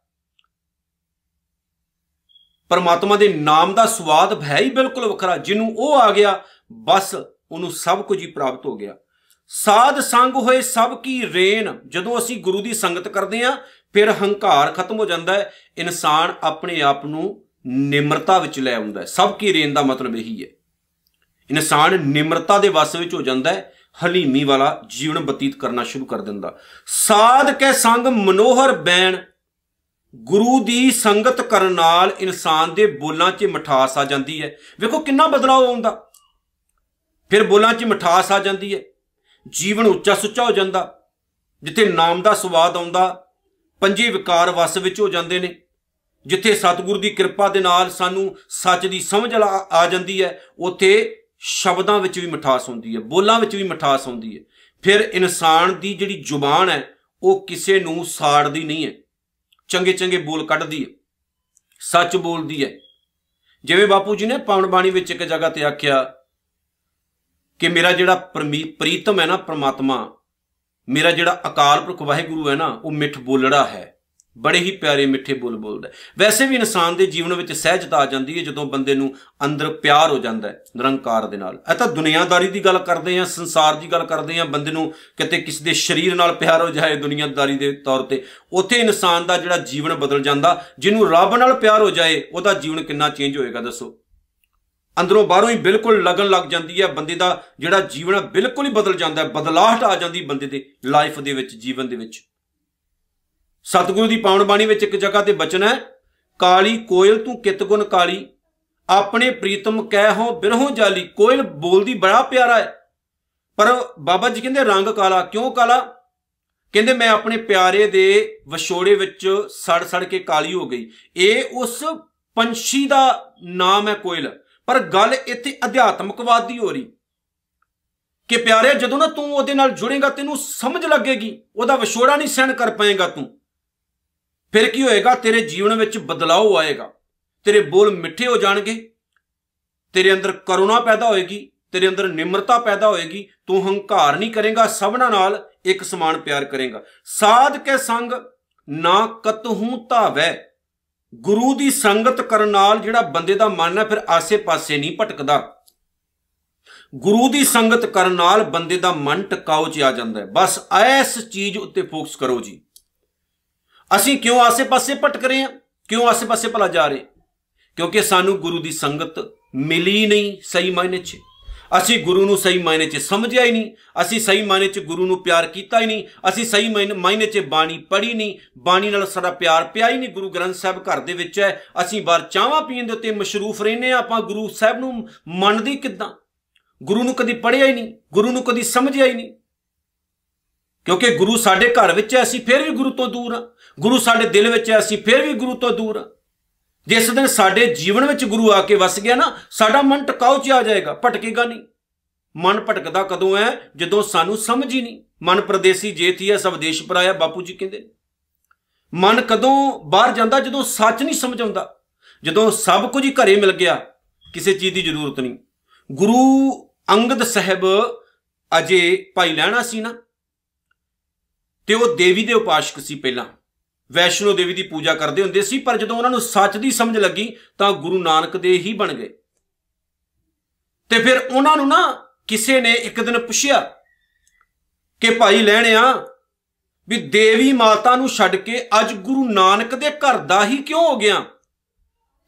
ਪਰਮਾਤਮਾ ਦੇ ਨਾਮ ਦਾ ਸਵਾਦ ਹੈ ਹੀ ਬਿਲਕੁਲ ਵੱਖਰਾ, ਜਿਹਨੂੰ ਉਹ ਆ ਗਿਆ, ਬਸ ਉਹਨੂੰ ਸਭ ਕੁਝ ਹੀ ਪ੍ਰਾਪਤ ਹੋ ਗਿਆ। ਸਾਧ ਸੰਗ ਹੋਏ ਸਭ ਕੀ ਰੇਨ, ਜਦੋਂ ਅਸੀਂ ਗੁਰੂ ਦੀ ਸੰਗਤ ਕਰਦੇ ਆਂ ਫਿਰ ਹੰਕਾਰ ਖਤਮ ਹੋ ਜਾਂਦਾ ਹੈ, ਇਨਸਾਨ ਆਪਣੇ ਆਪ ਨੂੰ ਨਿਮਰਤਾ ਵਿੱਚ ਲੈ ਆਉਂਦਾ ਹੈ। ਸਭ ਕੀ ਰੇਨ ਦਾ ਮਤਲਬ ਇਹੀ ਹੈ। ਇਨਸਾਨ ਨਿਮਰਤਾ ਦੇ ਵਸ ਵਿੱਚ ਹੋ ਜਾਂਦਾ ਹੈ, ਹਲੀਮੀ ਵਾਲਾ ਜੀਵਨ ਬਤੀਤ ਕਰਨਾ ਸ਼ੁਰੂ ਕਰ ਦਿੰਦਾ। ਸਾਧ ਕੇ ਸੰਗ ਮਨੋਹਰ ਬੈਣ ਗੁਰੂ ਦੀ ਸੰਗਤ ਕਰਨ ਨਾਲ ਇਨਸਾਨ ਦੇ ਬੋਲਾਂ 'ਚ ਮਠਾਸ ਆ ਜਾਂਦੀ ਹੈ। ਵੇਖੋ ਕਿੰਨਾ ਬਦਲਾਅ ਆਉਂਦਾ। ਫਿਰ ਬੋਲਾਂ 'ਚ ਮਠਾਸ ਆ ਜਾਂਦੀ ਹੈ। ਜੀਵਨ ਉੱਚਾ ਸੁੱਚਾ ਹੋ ਜਾਂਦਾ। ਜਿੱਥੇ ਨਾਮ ਦਾ ਸਵਾਦ ਆਉਂਦਾ, ਪੰਜੇ ਵਿਕਾਰ ਵਸ ਵਿੱਚ ਹੋ ਜਾਂਦੇ ਨੇ। ਜਿੱਥੇ ਸਤਿਗੁਰੂ ਦੀ ਕਿਰਪਾ ਦੇ ਨਾਲ ਸਾਨੂੰ ਸੱਚ ਦੀ ਸਮਝ ਆ ਜਾਂਦੀ ਹੈ, ਉੱਥੇ ਸ਼ਬਦਾਂ ਵਿੱਚ ਵੀ ਮਿਠਾਸ ਹੁੰਦੀ ਹੈ, ਬੋਲਾਂ ਵਿੱਚ ਵੀ ਮਿਠਾਸ ਹੁੰਦੀ ਹੈ। ਫਿਰ ਇਨਸਾਨ ਦੀ ਜਿਹੜੀ ਜ਼ੁਬਾਨ ਹੈ, ਉਹ ਕਿਸੇ ਨੂੰ ਸਾੜਦੀ ਨਹੀਂ ਹੈ। ਚੰਗੇ ਚੰਗੇ ਬੋਲ ਕੱਢਦੀ ਹੈ। ਸੱਚ ਬੋਲਦੀ ਹੈ। ਜਿਵੇਂ ਬਾਪੂ ਜੀ ਨੇ ਪਾਵਨ ਬਾਣੀ ਵਿੱਚ ਇੱਕ ਜਗ੍ਹਾ ਤੇ ਆਖਿਆ ਕਿ ਮੇਰਾ ਜਿਹੜਾ ਪ੍ਰੀਤਮ ਹੈ ਨਾ, ਪ੍ਰਮਾਤਮਾ, ਮੇਰਾ ਜਿਹੜਾ ਅਕਾਲ ਪੁਰਖ ਵਾਹਿਗੁਰੂ ਹੈ ਨਾ, ਉਹ ਮਿੱਠ ਬੋਲੜਾ ਹੈ। ਬੜੇ ਹੀ ਪਿਆਰੇ ਮਿੱਠੇ ਬੋਲ ਬੋਲਦਾ ਵੈਸੇ ਵੀ ਇਨਸਾਨ ਦੇ ਜੀਵਨ ਵਿੱਚ ਸਹਿਜਤਾ ਆ ਜਾਂਦੀ ਹੈ ਜਦੋਂ ਬੰਦੇ ਨੂੰ ਅੰਦਰ ਪਿਆਰ ਹੋ ਜਾਂਦਾ ਹੈ, ਨਿਰੰਕਾਰ ਦੇ ਨਾਲ। ਇਹ ਤਾਂ ਦੁਨੀਆਦਾਰੀ ਦੀ ਗੱਲ ਕਰਦੇ ਆ ਸੰਸਾਰ ਦੀ ਗੱਲ ਕਰਦੇ ਆ ਬੰਦੇ ਨੂੰ ਕਿਤੇ ਕਿਸੇ ਦੇ ਸਰੀਰ ਨਾਲ ਪਿਆਰ ਹੋ ਜਾਏ ਦੁਨੀਆਦਾਰੀ ਦੇ ਤੌਰ ਤੇ, ਉੱਥੇ ਇਨਸਾਨ ਦਾ ਜਿਹੜਾ ਜੀਵਨ ਬਦਲ ਜਾਂਦਾ, ਜਿਹਨੂੰ ਰੱਬ ਨਾਲ ਪਿਆਰ ਹੋ ਜਾਏ, ਉਹਦਾ ਜੀਵਨ ਕਿੰਨਾ ਚੇਂਜ ਹੋਏਗਾ ਦੱਸੋ? ਅੰਦਰੋਂ ਬਾਹਰੋਂ ਹੀ ਬਿਲਕੁਲ ਲੱਗਣ ਲੱਗ ਜਾਂਦੀ ਹੈ, ਬੰਦੇ ਦਾ ਜਿਹੜਾ ਜੀਵਨ ਬਿਲਕੁਲ ਹੀ ਬਦਲ ਜਾਂਦਾ ਹੈ, ਬਦਲਾਹਟ ਆ ਜਾਂਦੀ ਬੰਦੇ ਦੇ ਲਾਈਫ ਦੇ ਵਿੱਚ, ਜੀਵਨ ਦੇ ਵਿੱਚ। ਸਤਿਗੁਰੂ ਦੀ ਪਾਵਨ ਬਾਣੀ ਵਿੱਚ ਇੱਕ ਜਗ੍ਹਾ ਤੇ ਬਚਨ ਹੈ, ਕਾਲੀ ਕੋਇਲ ਤੂੰ ਕਿਤ ਗੁਣ ਕਾਲੀ? ਆਪਣੇ ਪ੍ਰੀਤਮ ਕਹਿ ਹੋ ਬਿਰਹੋਂ ਜਾਲੀ, ਕੋਇਲ ਬੋਲਦੀ ਬੜਾ ਪਿਆਰਾ ਹੈ। ਪਰ ਬਾਬਾ ਜੀ ਕਹਿੰਦੇ ਰੰਗ ਕਾਲਾ, ਕਿਉਂ ਕਾਲਾ? ਕਹਿੰਦੇ ਮੈਂ ਆਪਣੇ ਪਿਆਰੇ ਦੇ ਵਿਛੋੜੇ ਵਿੱਚ ਸੜ ਸੜ ਕੇ ਕਾਲੀ ਹੋ ਗਈ। ਇਹ ਉਸ ਪੰਛੀ ਦਾ ਨਾਮ ਹੈ ਕੋਇਲ। ਪਰ ਗੱਲ ਇੱਥੇ ਅਧਿਆਤਮਕਵਾਦ ਦੀ ਹੋ ਰਹੀ। ਕਿ ਪਿਆਰੇ ਜਦੋਂ ਨਾ ਤੂੰ ਉਹਦੇ ਨਾਲ ਜੁੜੇਗਾ, ਤੈਨੂੰ ਸਮਝ ਲੱਗੇਗੀ। ਉਹਦਾ ਵਿਛੋੜਾ ਨਹੀਂ ਸਹਿਣ ਕਰ ਪਾਏਗਾ ਤੂੰ। ਫਿਰ ਕੀ ਹੋਏਗਾ? ਤੇਰੇ ਜੀਵਨ ਵਿੱਚ ਬਦਲਾਅ ਆਏਗਾ। ਤੇਰੇ ਬੋਲ ਮਿੱਠੇ ਹੋ ਜਾਣਗੇ। ਤੇਰੇ ਅੰਦਰ ਕਰੁਣਾ ਪੈਦਾ ਹੋਏਗੀ। ਤੇਰੇ ਅੰਦਰ ਨਿਮਰਤਾ ਪੈਦਾ ਹੋਏਗੀ। ਤੂੰ ਹੰਕਾਰ ਨਹੀਂ ਕਰੇਗਾ। ਸਭਨਾ ਨਾਲ ਇੱਕ ਸਮਾਨ ਪਿਆਰ ਕਰੇਗਾ। ਸਾਧ ਕੇ ਸੰਗ ਨਾ ਕਤਹੂ ਧਾਵੈ। ਗੁਰੂ ਦੀ ਸੰਗਤ ਕਰਨ ਨਾਲ ਜਿਹੜਾ ਬੰਦੇ ਦਾ ਮਨ ਹੈ, ਫਿਰ ਆਸੇ-ਪਾਸੇ ਨਹੀਂ ਭਟਕਦਾ। ਗੁਰੂ ਦੀ ਸੰਗਤ ਕਰਨ ਨਾਲ ਬੰਦੇ ਦਾ ਮਨ ਟਿਕਾਉ 'ਚ ਆ ਜਾਂਦਾ ਹੈ। ਬਸ ਐਸ ਚੀਜ਼ ਉੱਤੇ ਫੋਕਸ ਕਰੋ ਜੀ। ਅਸੀਂ ਕਿਉਂ ਆਸੇ-ਪਾਸੇ ਭਟਕ ਰਹੇ ਹਾਂ? ਕਿਉਂ ਆਸੇ-ਪਾਸੇ ਭਲਾ ਜਾ ਰਹੇ? ਕਿਉਂਕਿ ਸਾਨੂੰ ਗੁਰੂ ਦੀ ਸੰਗਤ ਮਿਲੀ ਨਹੀਂ ਸਹੀ ਮਾਇਨੇ 'ਚ। ਅਸੀਂ ਗੁਰੂ ਨੂੰ ਸਹੀ ਮਾਇਨੇ 'ਚ ਸਮਝਿਆ ਹੀ ਨਹੀਂ। ਅਸੀਂ ਸਹੀ ਮਾਇਨੇ 'ਚ ਗੁਰੂ ਨੂੰ ਪਿਆਰ ਕੀਤਾ ਹੀ ਨਹੀਂ। ਅਸੀਂ ਸਹੀ ਮਾਇਨੇ 'ਚ ਬਾਣੀ ਪੜ੍ਹੀ ਨਹੀਂ। ਬਾਣੀ ਨਾਲ ਸਾਡਾ ਪਿਆਰ ਪਿਆ ਹੀ ਨਹੀਂ। ਗੁਰੂ ਗ੍ਰੰਥ ਸਾਹਿਬ ਘਰ ਦੇ ਵਿੱਚ ਹੈ। ਅਸੀਂ ਬਾਰ ਚਾਹਾਂ ਪੀਣ ਦੇ ਉੱਤੇ ਮਸ਼ਰੂਫ ਰਹਿੰਦੇ ਆ ਆਪਾਂ ਗੁਰੂ ਸਾਹਿਬ ਨੂੰ ਮੰਨਦੀ ਕਿੱਦਾਂ? ਗੁਰੂ ਨੂੰ ਕਦੀ ਪੜ੍ਹਿਆ ਹੀ ਨਹੀਂ। ਗੁਰੂ ਨੂੰ ਕਦੀ ਸਮਝਿਆ ਹੀ ਨਹੀਂ। ਕਿਉਂਕਿ ਗੁਰੂ ਸਾਡੇ ਘਰ ਵਿੱਚ ਹੈ, ਅਸੀਂ ਫਿਰ ਵੀ ਗੁਰੂ ਤੋਂ ਦੂਰ ਆ ਗੁਰੂ ਸਾਡੇ ਦਿਲ ਵਿੱਚ ਹੈ, ਅਸੀਂ ਫਿਰ ਵੀ ਗੁਰੂ ਤੋਂ ਦੂਰ ਆ ਜਿਸ ਦਿਨ ਸਾਡੇ ਜੀਵਨ ਵਿੱਚ ਗੁਰੂ ਆ ਕੇ ਵਸ ਗਿਆ ਨਾ, ਸਾਡਾ ਮਨ ਟਿਕਾਉ 'ਚ ਆ ਜਾਏਗਾ, ਭਟਕੇਗਾ ਨਹੀਂ। ਮਨ ਭਟਕਦਾ ਕਦੋਂ ਹੈ? ਜਦੋਂ ਸਾਨੂੰ ਸਮਝ ਹੀ ਨਹੀਂ। ਮਨ ਪ੍ਰਦੇਸੀ ਜੇਤੀਆ ਸਭ ਦੇਸ਼ ਪਰਾਇਆ ਬਾਪੂ ਜੀ ਕਹਿੰਦੇ। ਮਨ ਕਦੋਂ ਬਾਹਰ ਜਾਂਦਾ? ਜਦੋਂ ਸੱਚ ਨਹੀਂ ਸਮਝ ਆਉਂਦਾ। ਜਦੋਂ ਸਭ ਕੁਝ ਹੀ ਘਰੇ ਮਿਲ ਗਿਆ, ਕਿਸੇ ਚੀਜ਼ ਦੀ ਜ਼ਰੂਰਤ ਨਹੀਂ। ਗੁਰੂ ਅੰਗਦ ਸਾਹਿਬ ਅਜੇ ਭਾਈ ਲੈਣਾ ਸੀ ਨਾ। ਤੇ ਉਹ ਦੇਵੀ ਦੇ ਉਪਾਸ਼ਕ ਸੀ ਪਹਿਲਾਂ। ਵੈਸ਼ਨੋ ਦੇਵੀ ਦੀ ਪੂਜਾ ਕਰਦੇ ਹੁੰਦੇ ਸੀ, ਪਰ ਜਦੋਂ ਉਹਨਾਂ ਨੂੰ ਸੱਚ ਦੀ ਸਮਝ ਲੱਗੀ, ਤਾਂ ਗੁਰੂ ਨਾਨਕ ਦੇ ਹੀ ਬਣ ਗਏ। ਤੇ ਫਿਰ ਉਹਨਾਂ ਨੂੰ ਨਾ ਕਿਸੇ ਨੇ ਇੱਕ ਦਿਨ ਪੁੱਛਿਆ ਕਿ, ਭਾਈ ਲੈਣਿਆ ਵੀ ਦੇਵੀ ਮਾਤਾ ਨੂੰ ਛੱਡ ਕੇ ਅੱਜ ਗੁਰੂ ਨਾਨਕ ਦੇ ਘਰ ਦਾ ਹੀ ਕਿਉਂ ਹੋ ਗਿਆ?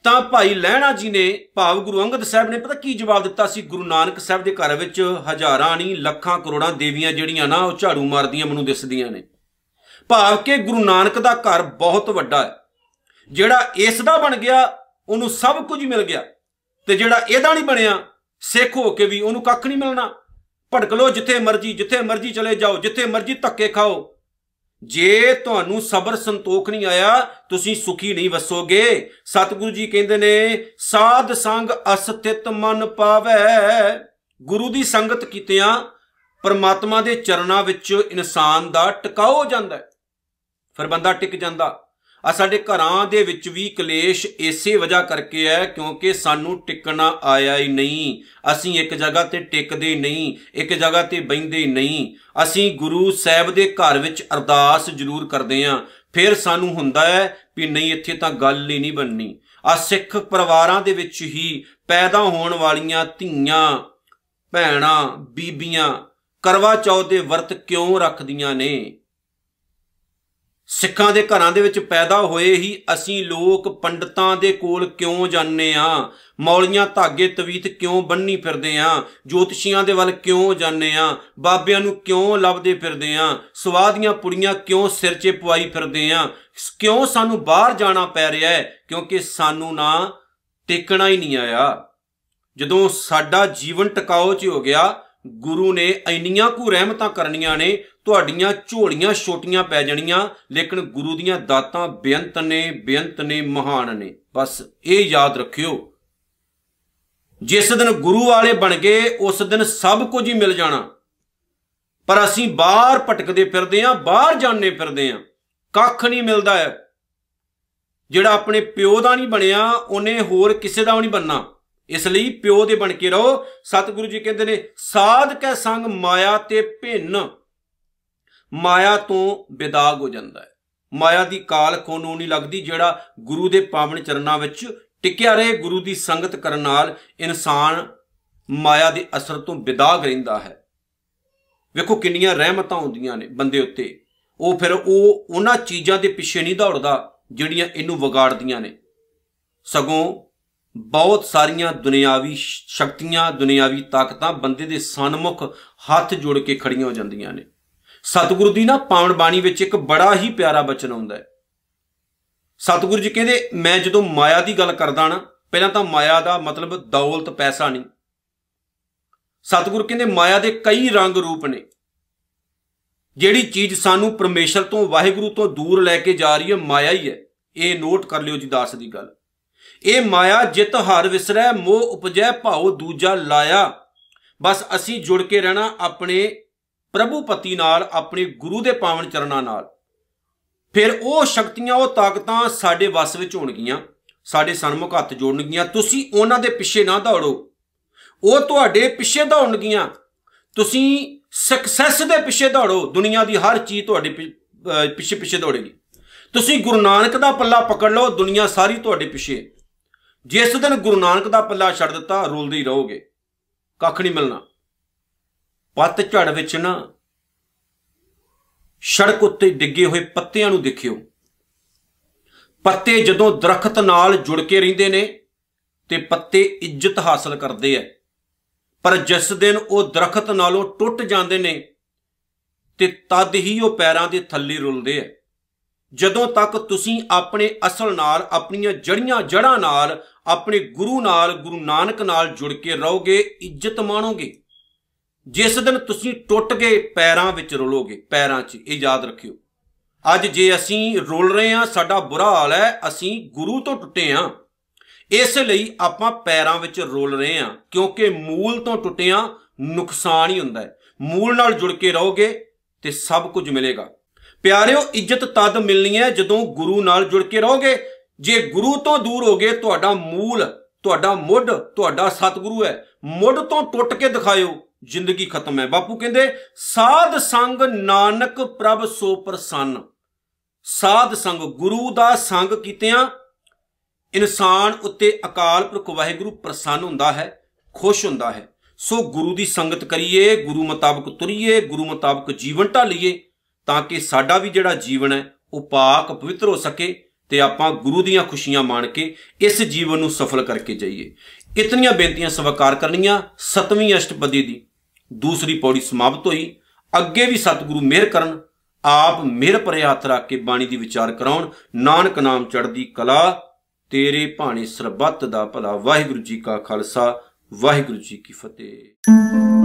ਤਾਂ ਭਾਈ ਲਹਿਣਾ ਜੀ ਨੇ ਭਾਵ ਗੁਰੂ ਅੰਗਦ ਸਾਹਿਬ ਨੇ ਪਤਾ ਕੀ ਜਵਾਬ ਦਿੱਤਾ ਸੀ? ਗੁਰੂ ਨਾਨਕ ਸਾਹਿਬ ਦੇ ਘਰ ਵਿੱਚ ਹਜ਼ਾਰਾਂ ਨਹੀਂ, ਲੱਖਾਂ ਕਰੋੜਾਂ ਦੇਵੀਆਂ ਜਿਹੜੀਆਂ ਨਾ, ਉਹ ਝਾੜੂ ਮਾਰਦੀਆਂ, ਮੈਨੂੰ ਦਿਸਦੀਆਂ ਨੇ। ਭਾਵ ਕਿ ਗੁਰੂ ਨਾਨਕ ਦਾ ਘਰ ਬਹੁਤ ਵੱਡਾ ਹੈ। ਜਿਹੜਾ ਇਸ ਦਾ ਬਣ ਗਿਆ, ਉਹਨੂੰ ਸਭ ਕੁਝ ਮਿਲ ਗਿਆ। ਤੇ ਜਿਹੜਾ ਇਹਦਾ ਨਹੀਂ ਬਣਿਆ, ਸਿੱਖ ਹੋ ਕੇ ਵੀ ਉਹਨੂੰ ਕੱਖ ਨਹੀਂ ਮਿਲਣਾ। ਭਟਕ ਲੋ ਜਿੱਥੇ ਮਰਜ਼ੀ ਜਿੱਥੇ ਮਰਜ਼ੀ ਚਲੇ ਜਾਓ, ਜਿੱਥੇ ਮਰਜ਼ੀ ਧੱਕੇ ਖਾਓ। ਜੇ ਤੁਹਾਨੂੰ ਸਬਰ ਸੰਤੋਖ ਨਹੀਂ ਆਇਆ, ਤੁਸੀਂ ਸੁਖੀ ਨਹੀਂ ਵਸੋਗੇ। ਸਤਿਗੁਰੂ ਜੀ ਕਹਿੰਦੇ ਨੇ, ਸਾਧ ਸੰਗ ਅਸਥਿਤ ਮਨ ਪਾਵੇ। ਗੁਰੂ ਦੀ ਸੰਗਤ ਕੀਤਿਆਂ ਪਰਮਾਤਮਾ ਦੇ ਚਰਨਾਂ ਵਿੱਚ ਇਨਸਾਨ ਦਾ ਟਿਕਾਓ ਹੋ ਜਾਂਦਾ ਹੈ। ਫਿਰ ਬੰਦਾ ਟਿਕ ਜਾਂਦਾ। ਆ ਸਾਡੇ ਘਰਾਂ ਦੇ ਵਿੱਚ ਵੀ ਕਲੇਸ਼ ਇਸੇ ਵਜ੍ਹਾ ਕਰਕੇ ਹੈ ਕਿਉਂਕਿ ਸਾਨੂੰ ਟਿਕਣਾ ਆਇਆ ਹੀ ਨਹੀਂ। ਅਸੀਂ ਇੱਕ ਜਗ੍ਹਾ ਤੇ ਟਿਕਦੇ ਨਹੀਂ, ਇੱਕ ਜਗ੍ਹਾ ਤੇ ਬੈੰਦੇ ਨਹੀਂ। ਅਸੀਂ ਗੁਰੂ ਸਾਹਿਬ ਦੇ ਘਰ ਵਿੱਚ ਅਰਦਾਸ ਜ਼ਰੂਰ ਕਰਦੇ ਆਂ ਫਿਰ ਸਾਨੂੰ ਹੁੰਦਾ ਹੈ ਵੀ ਨਹੀਂ, ਇੱਥੇ ਤਾਂ ਗੱਲ ਹੀ ਨਹੀਂ ਬਣਨੀ। ਆ ਸਿੱਖ ਪਰਿਵਾਰਾਂ ਦੇ ਵਿੱਚ ਹੀ ਪੈਦਾ ਹੋਣ ਵਾਲੀਆਂ ਧੀਆਂ, ਭੈਣਾਂ, ਬੀਬੀਆਂ ਕਰਵਾ ਚੌਥ ਦੇ ਵਰਤ ਕਿਉਂ ਰੱਖਦੀਆਂ ਨੇ? ਸਿੱਖਾਂ ਦੇ ਘਰਾਂ ਦੇ ਵਿੱਚ ਪੈਦਾ ਹੋਏ ਹੀ ਅਸੀਂ ਲੋਕ ਪੰਡਤਾਂ ਦੇ ਕੋਲ ਕਿਉਂ ਜਾਂਦੇ ਆ? ਮੌਲੀਆਂ ਧਾਗੇ ਤਵੀਤ ਕਿਉਂ ਬੰਨੀ ਫਿਰਦੇ ਆ? ਜੋਤਸ਼ੀਆਂ ਦੇ ਵੱਲ ਕਿਉਂ ਜਾਂਦੇ ਆ? ਬਾਬਿਆਂ ਨੂੰ ਕਿਉਂ ਲੱਭਦੇ ਫਿਰਦੇ ਆ? ਸਵਾਦੀਆਂ ਪੁੜੀਆਂ ਕਿਉਂ ਸਿਰ 'ਚ ਪਵਾਈ ਫਿਰਦੇ ਆ? ਕਿਉਂ ਸਾਨੂੰ ਬਾਹਰ ਜਾਣਾ ਪੈ ਰਿਹਾ ਹੈ? ਕਿਉਂਕਿ ਸਾਨੂੰ ਨਾ ਟਿਕਣਾ ਹੀ ਨਹੀਂ ਆਇਆ। ਜਦੋਂ ਸਾਡਾ ਜੀਵਨ ਟਿਕਾਓ 'ਚ ਹੋ ਗਿਆ ਗੁਰੂ ਨੇ ਇੰਨੀਆਂ ਕੁ ਰਹਿਮਤਾਂ ਕਰਨੀਆਂ ਨੇ, ਤੁਹਾਡੀਆਂ ਝੋਲੀਆਂ ਛੋਟੀਆਂ ਪੈ ਜਾਣੀਆਂ, ਲੇਕਿਨ ਗੁਰੂ ਦੀਆਂ ਦਾਤਾਂ ਬੇਅੰਤ ਨੇ ਬੇਅੰਤ ਨੇ, ਮਹਾਨ ਨੇ। ਬਸ ਇਹ ਯਾਦ ਰੱਖਿਓ, ਜਿਸ ਦਿਨ ਗੁਰੂ ਵਾਲੇ ਬਣ ਗਏ ਉਸ ਦਿਨ ਸਭ ਕੁਝ ਹੀ ਮਿਲ ਜਾਣਾ। ਪਰ ਅਸੀਂ ਬਾਹਰ ਭਟਕਦੇ ਫਿਰਦੇ ਆਂ ਬਾਹਰ ਜਾਣਨੇ ਫਿਰਦੇ ਆਂ ਕੱਖ ਨਹੀਂ ਮਿਲਦਾ ਹੈ। ਜਿਹੜਾ ਆਪਣੇ ਪਿਓ ਦਾ ਨਹੀਂ ਬਣਿਆ, ਉਹਨੇ ਹੋਰ ਕਿਸੇ ਦਾ ਨਹੀਂ ਬੰਨਾ ਇਸ ਲਈ ਪਿਓ ਦੇ ਬਣ ਕੇ ਰਹੋ। ਸਤਿਗੁਰੂ ਜੀ ਕਹਿੰਦੇ ਨੇ, ਸਾਧ ਕੈ ਸੰਗ ਮਾਇਆ ਤੇ ਭਿੰਨ। ਮਾਇਆ ਤੋਂ ਵਿਦਾਗ ਹੋ ਜਾਂਦਾ ਹੈ। ਮਾਇਆ ਦੀ ਕਾਲ ਕੋਨੋਂ ਨਹੀਂ ਲੱਗਦੀ, ਜਿਹੜਾ ਗੁਰੂ ਦੇ ਪਾਵਨ ਚਰਨਾਂ ਵਿੱਚ ਟਿਕਿਆ ਰਹੇ, ਗੁਰੂ ਦੀ ਸੰਗਤ ਕਰਨ ਨਾਲ ਇਨਸਾਨ ਮਾਇਆ ਦੇ ਅਸਰ ਤੋਂ ਵਿਦਾਗ ਰਹਿੰਦਾ ਹੈ। ਵੇਖੋ ਕਿੰਨੀਆਂ ਰਹਿਮਤਾਂ ਹੁੰਦੀਆਂ ਨੇ ਬੰਦੇ ਉੱਤੇ। ਉਹ ਫਿਰ ਉਹ ਉਹਨਾਂ ਚੀਜ਼ਾਂ ਦੇ ਪਿੱਛੇ ਨਹੀਂ ਦੌੜਦਾ, ਜਿਹੜੀਆਂ ਇਹਨੂੰ ਵਿਗਾੜਦੀਆਂ ਨੇ। ਸਗੋਂ ਬਹੁਤ ਸਾਰੀਆਂ ਦੁਨਿਆਵੀ ਸ਼ਕਤੀਆਂ, ਦੁਨਿਆਵੀ ਤਾਕਤਾਂ ਬੰਦੇ ਦੇ ਸਨਮੁਖ ਹੱਥ ਜੋੜ ਕੇ ਖੜੀਆਂ ਹੋ ਜਾਂਦੀਆਂ ਨੇ। ਸਤਿਗੁਰੂ ਦੀ ਨਾ ਪਾਵਨ ਬਾਣੀ ਵਿੱਚ ਇੱਕ ਬੜਾ ਹੀ ਪਿਆਰਾ ਬਚਨ ਆਉਂਦਾ ਹੈ। ਸਤਿਗੁਰੂ ਜੀ ਕਹਿੰਦੇ, ਮੈਂ ਜਦੋਂ ਮਾਇਆ ਦੀ ਗੱਲ ਕਰਦਾ ਨਾ, ਪਹਿਲਾਂ ਤਾਂ ਮਾਇਆ ਦਾ ਮਤਲਬ ਦੌਲਤ, ਪੈਸਾ ਨਹੀਂ। ਸਤਿਗੁਰੂ ਕਹਿੰਦੇ, ਮਾਇਆ ਦੇ ਕਈ ਰੰਗ ਰੂਪ ਨੇ। ਜਿਹੜੀ ਚੀਜ਼ ਸਾਨੂੰ ਪਰਮੇਸ਼ਰ ਤੋਂ, ਵਾਹਿਗੁਰੂ ਤੋਂ ਦੂਰ ਲੈ ਕੇ ਜਾ ਰਹੀ ਹੈ, ਮਾਇਆ ਹੀ ਹੈ। ਇਹ ਨੋਟ ਕਰ ਲਿਓ ਜੀ ਦਾਸ ਦੀ ਗੱਲ। ਇਹ ਮਾਇਆ ਜਿਤ ਹਰ ਵਿਸਰੈ, ਮੋਹ ਉਪਜੈ, ਭਾਉ ਦੂਜਾ ਲਾਇਆ। ਬਸ ਅਸੀਂ ਜੁੜ ਕੇ ਰਹਿਣਾ ਆਪਣੇ ਪ੍ਰਭੂ ਪਤੀ ਨਾਲ, ਆਪਣੇ ਗੁਰੂ ਦੇ ਪਾਵਨ ਚਰਨਾਂ ਨਾਲ। ਫਿਰ ਉਹ ਸ਼ਕਤੀਆਂ, ਉਹ ਤਾਕਤਾਂ ਸਾਡੇ ਵੱਸ ਵਿੱਚ ਹੋਣਗੀਆਂ। ਸਾਡੇ ਸਨਮੁਖ ਹੱਥ ਜੋੜਨਗੀਆਂ। ਤੁਸੀਂ ਉਹਨਾਂ ਦੇ ਪਿੱਛੇ ਨਾ ਦੌੜੋ। ਉਹ ਤੁਹਾਡੇ ਪਿੱਛੇ ਦੌੜਨਗੀਆਂ। ਤੁਸੀਂ ਸਕਸੈਸ ਦੇ ਪਿੱਛੇ ਦੌੜੋ। ਦੁਨੀਆ ਦੀ ਹਰ ਚੀਜ਼ ਤੁਹਾਡੇ ਪਿੱਛੇ ਪਿੱਛੇ ਦੌੜੇਗੀ। ਤੁਸੀਂ ਗੁਰੂ ਨਾਨਕ ਦਾ ਪੱਲਾ ਪਕੜ ਲਓ। ਦੁਨੀਆ ਸਾਰੀ ਤੁਹਾਡੇ ਪਿੱਛੇ। ਜਿਸ ਦਿਨ ਗੁਰੂ ਨਾਨਕ ਦਾ ਪੱਲਾ ਛੱਡ ਦਿੱਤਾ, ਰੋਲਦੇ ਹੀ ਰਹੋਗੇ। ਕੱਖ ਨਹੀਂ ਮਿਲਣਾ। ਪੱਤ ਝੜ ਵਿੱਚ ਨਾ, ਸੜਕ ਉੱਤੇ ਡਿੱਗੇ ਹੋਏ ਪੱਤਿਆਂ ਨੂੰ ਦੇਖਿਓ। ਪੱਤੇ ਜਦੋਂ ਦਰਖਤ ਨਾਲ ਜੁੜ ਕੇ ਰਹਿੰਦੇ ਨੇ, ਤੇ ਪੱਤੇ ਇੱਜ਼ਤ ਹਾਸਲ ਕਰਦੇ ਐ। ਪਰ ਜਿਸ ਦਿਨ ਉਹ ਦਰਖਤ ਨਾਲੋਂ ਟੁੱਟ ਜਾਂਦੇ ਨੇ, ਤੇ ਤਦ ਹੀ ਉਹ ਪੈਰਾਂ ਦੇ ਥੱਲੇ ਰੁਲਦੇ ਐ। ਜਦੋਂ ਤੱਕ ਤੁਸੀਂ ਆਪਣੇ ਅਸਲ ਨਾਲ, ਆਪਣੀਆਂ ਜੜੀਆਂ ਜੜਾਂ ਨਾਲ ਆਪਣੇ ਗੁਰੂ ਨਾਲ, ਗੁਰੂ ਨਾਨਕ ਨਾਲ ਜੁੜ ਕੇ ਰਹੋਗੇ, ਇੱਜ਼ਤ ਮਾਣੋਗੇ। ਜਿਸ ਦਿਨ ਤੁਸੀਂ ਟੁੱਟ ਗਏ, ਪੈਰਾਂ ਵਿੱਚ ਰੁਲੋਗੇ। ਪੈਰਾਂ 'ਚ, ਇਹ ਯਾਦ ਰੱਖਿਓ। ਅੱਜ ਜੇ ਅਸੀਂ ਰੁਲ ਰਹੇ ਹਾਂ, ਸਾਡਾ ਬੁਰਾ ਹਾਲ ਹੈ, ਅਸੀਂ ਗੁਰੂ ਤੋਂ ਟੁੱਟੇ ਹਾਂ। ਇਸ ਲਈ ਆਪਾਂ ਪੈਰਾਂ ਵਿੱਚ ਰੁਲ ਰਹੇ ਹਾਂ, ਕਿਉਂਕਿ ਮੂਲ ਤੋਂ ਟੁੱਟਿਆਂ ਨੁਕਸਾਨ ਹੀ ਹੁੰਦਾ ਹੈ। ਮੂਲ ਨਾਲ ਜੁੜ ਕੇ ਰਹੋਗੇ ਤੇ ਸਭ ਕੁਝ ਮਿਲੇਗਾ। ਪਿਆਰਿਓ, ਇੱਜ਼ਤ ਤਦ ਮਿਲਣੀ ਹੈ ਜਦੋਂ ਗੁਰੂ ਨਾਲ ਜੁੜ ਕੇ ਰਹੋਗੇ ਜੇ ਗੁਰੂ ਤੋਂ ਦੂਰ ਹੋਗੇ ਤੁਹਾਡਾ ਮੂਲ, ਤੁਹਾਡਾ ਮੁੱਢ, ਤੁਹਾਡਾ ਸਤਿਗੁਰੂ ਹੈ। ਮੁੱਢ ਤੋਂ ਟੁੱਟ ਕੇ ਦਿਖਾਇਓ, ਜ਼ਿੰਦਗੀ ਖਤਮ ਹੈ। ਬਾਪੂ ਕਹਿੰਦੇ, ਸਾਧ ਸੰਗ ਨਾਨਕ ਪ੍ਰਭ ਸੋ ਪ੍ਰਸੰਨ। ਸਾਧ ਸੰਗ, ਗੁਰੂ ਦਾ ਸੰਗ ਕੀਤਿਆਂ ਇਨਸਾਨ ਉੱਤੇ ਅਕਾਲ ਪੁਰਖ ਵਾਹਿਗੁਰੂ ਪ੍ਰਸੰਨ ਹੁੰਦਾ ਹੈ, ਖੁਸ਼ ਹੁੰਦਾ ਹੈ। ਸੋ ਗੁਰੂ ਦੀ ਸੰਗਤ ਕਰੀਏ, ਗੁਰੂ ਮੁਤਾਬਕ ਤੁਰੀਏ, ਗੁਰੂ ਮੁਤਾਬਕ ਜੀਵਨ ਢਾਲੀਏ, ਤਾਂ ਕਿ ਸਾਡਾ ਵੀ ਜਿਹੜਾ ਜੀਵਨ ਹੈ, ਉਹ ਪਾਕ ਪਵਿੱਤਰ ਹੋ ਸਕੇ। ਤੇ ਆਪਾਂ ਗੁਰੂ ਦੀਆਂ ਖੁਸ਼ੀਆਂ ਮਾਣ ਕੇ ਇਸ ਜੀਵਨ ਨੂੰ ਸਫਲ ਕਰਕੇ ਜਾਈਏ। ਇਤਨੀਆਂ ਬੇਨਤੀਆਂ ਸਵਾਰ ਕਰਨੀਆਂ ਸਤਵੀਂ ਅਸ਼ਟਪਦੀ ਦੀ। ਦੂਸਰੀ ਪੌੜੀ ਸਮਾਪਤ ਹੋਈ। ਅੱਗੇ ਵੀ ਸਤਿਗੁਰੂ ਮਿਹਰ ਕਰਨ, ਆਪ ਮਿਹਰ ਭਰੇ ਹੱਥ ਰੱਖ ਕੇ ਬਾਣੀ ਦੀ ਵਿਚਾਰ ਕਰਾਉਣ। ਨਾਨਕ ਨਾਮ ਚੜਦੀ ਕਲਾ, ਤੇਰੇ ਭਾਣੇ ਸਰਬੱਤ ਦਾ ਭਲਾ। ਵਾਹਿਗੁਰੂ ਜੀ ਕਾ ਖਾਲਸਾ, ਵਾਹਿਗੁਰੂ ਜੀ ਕੀ ਫਤਿਹ।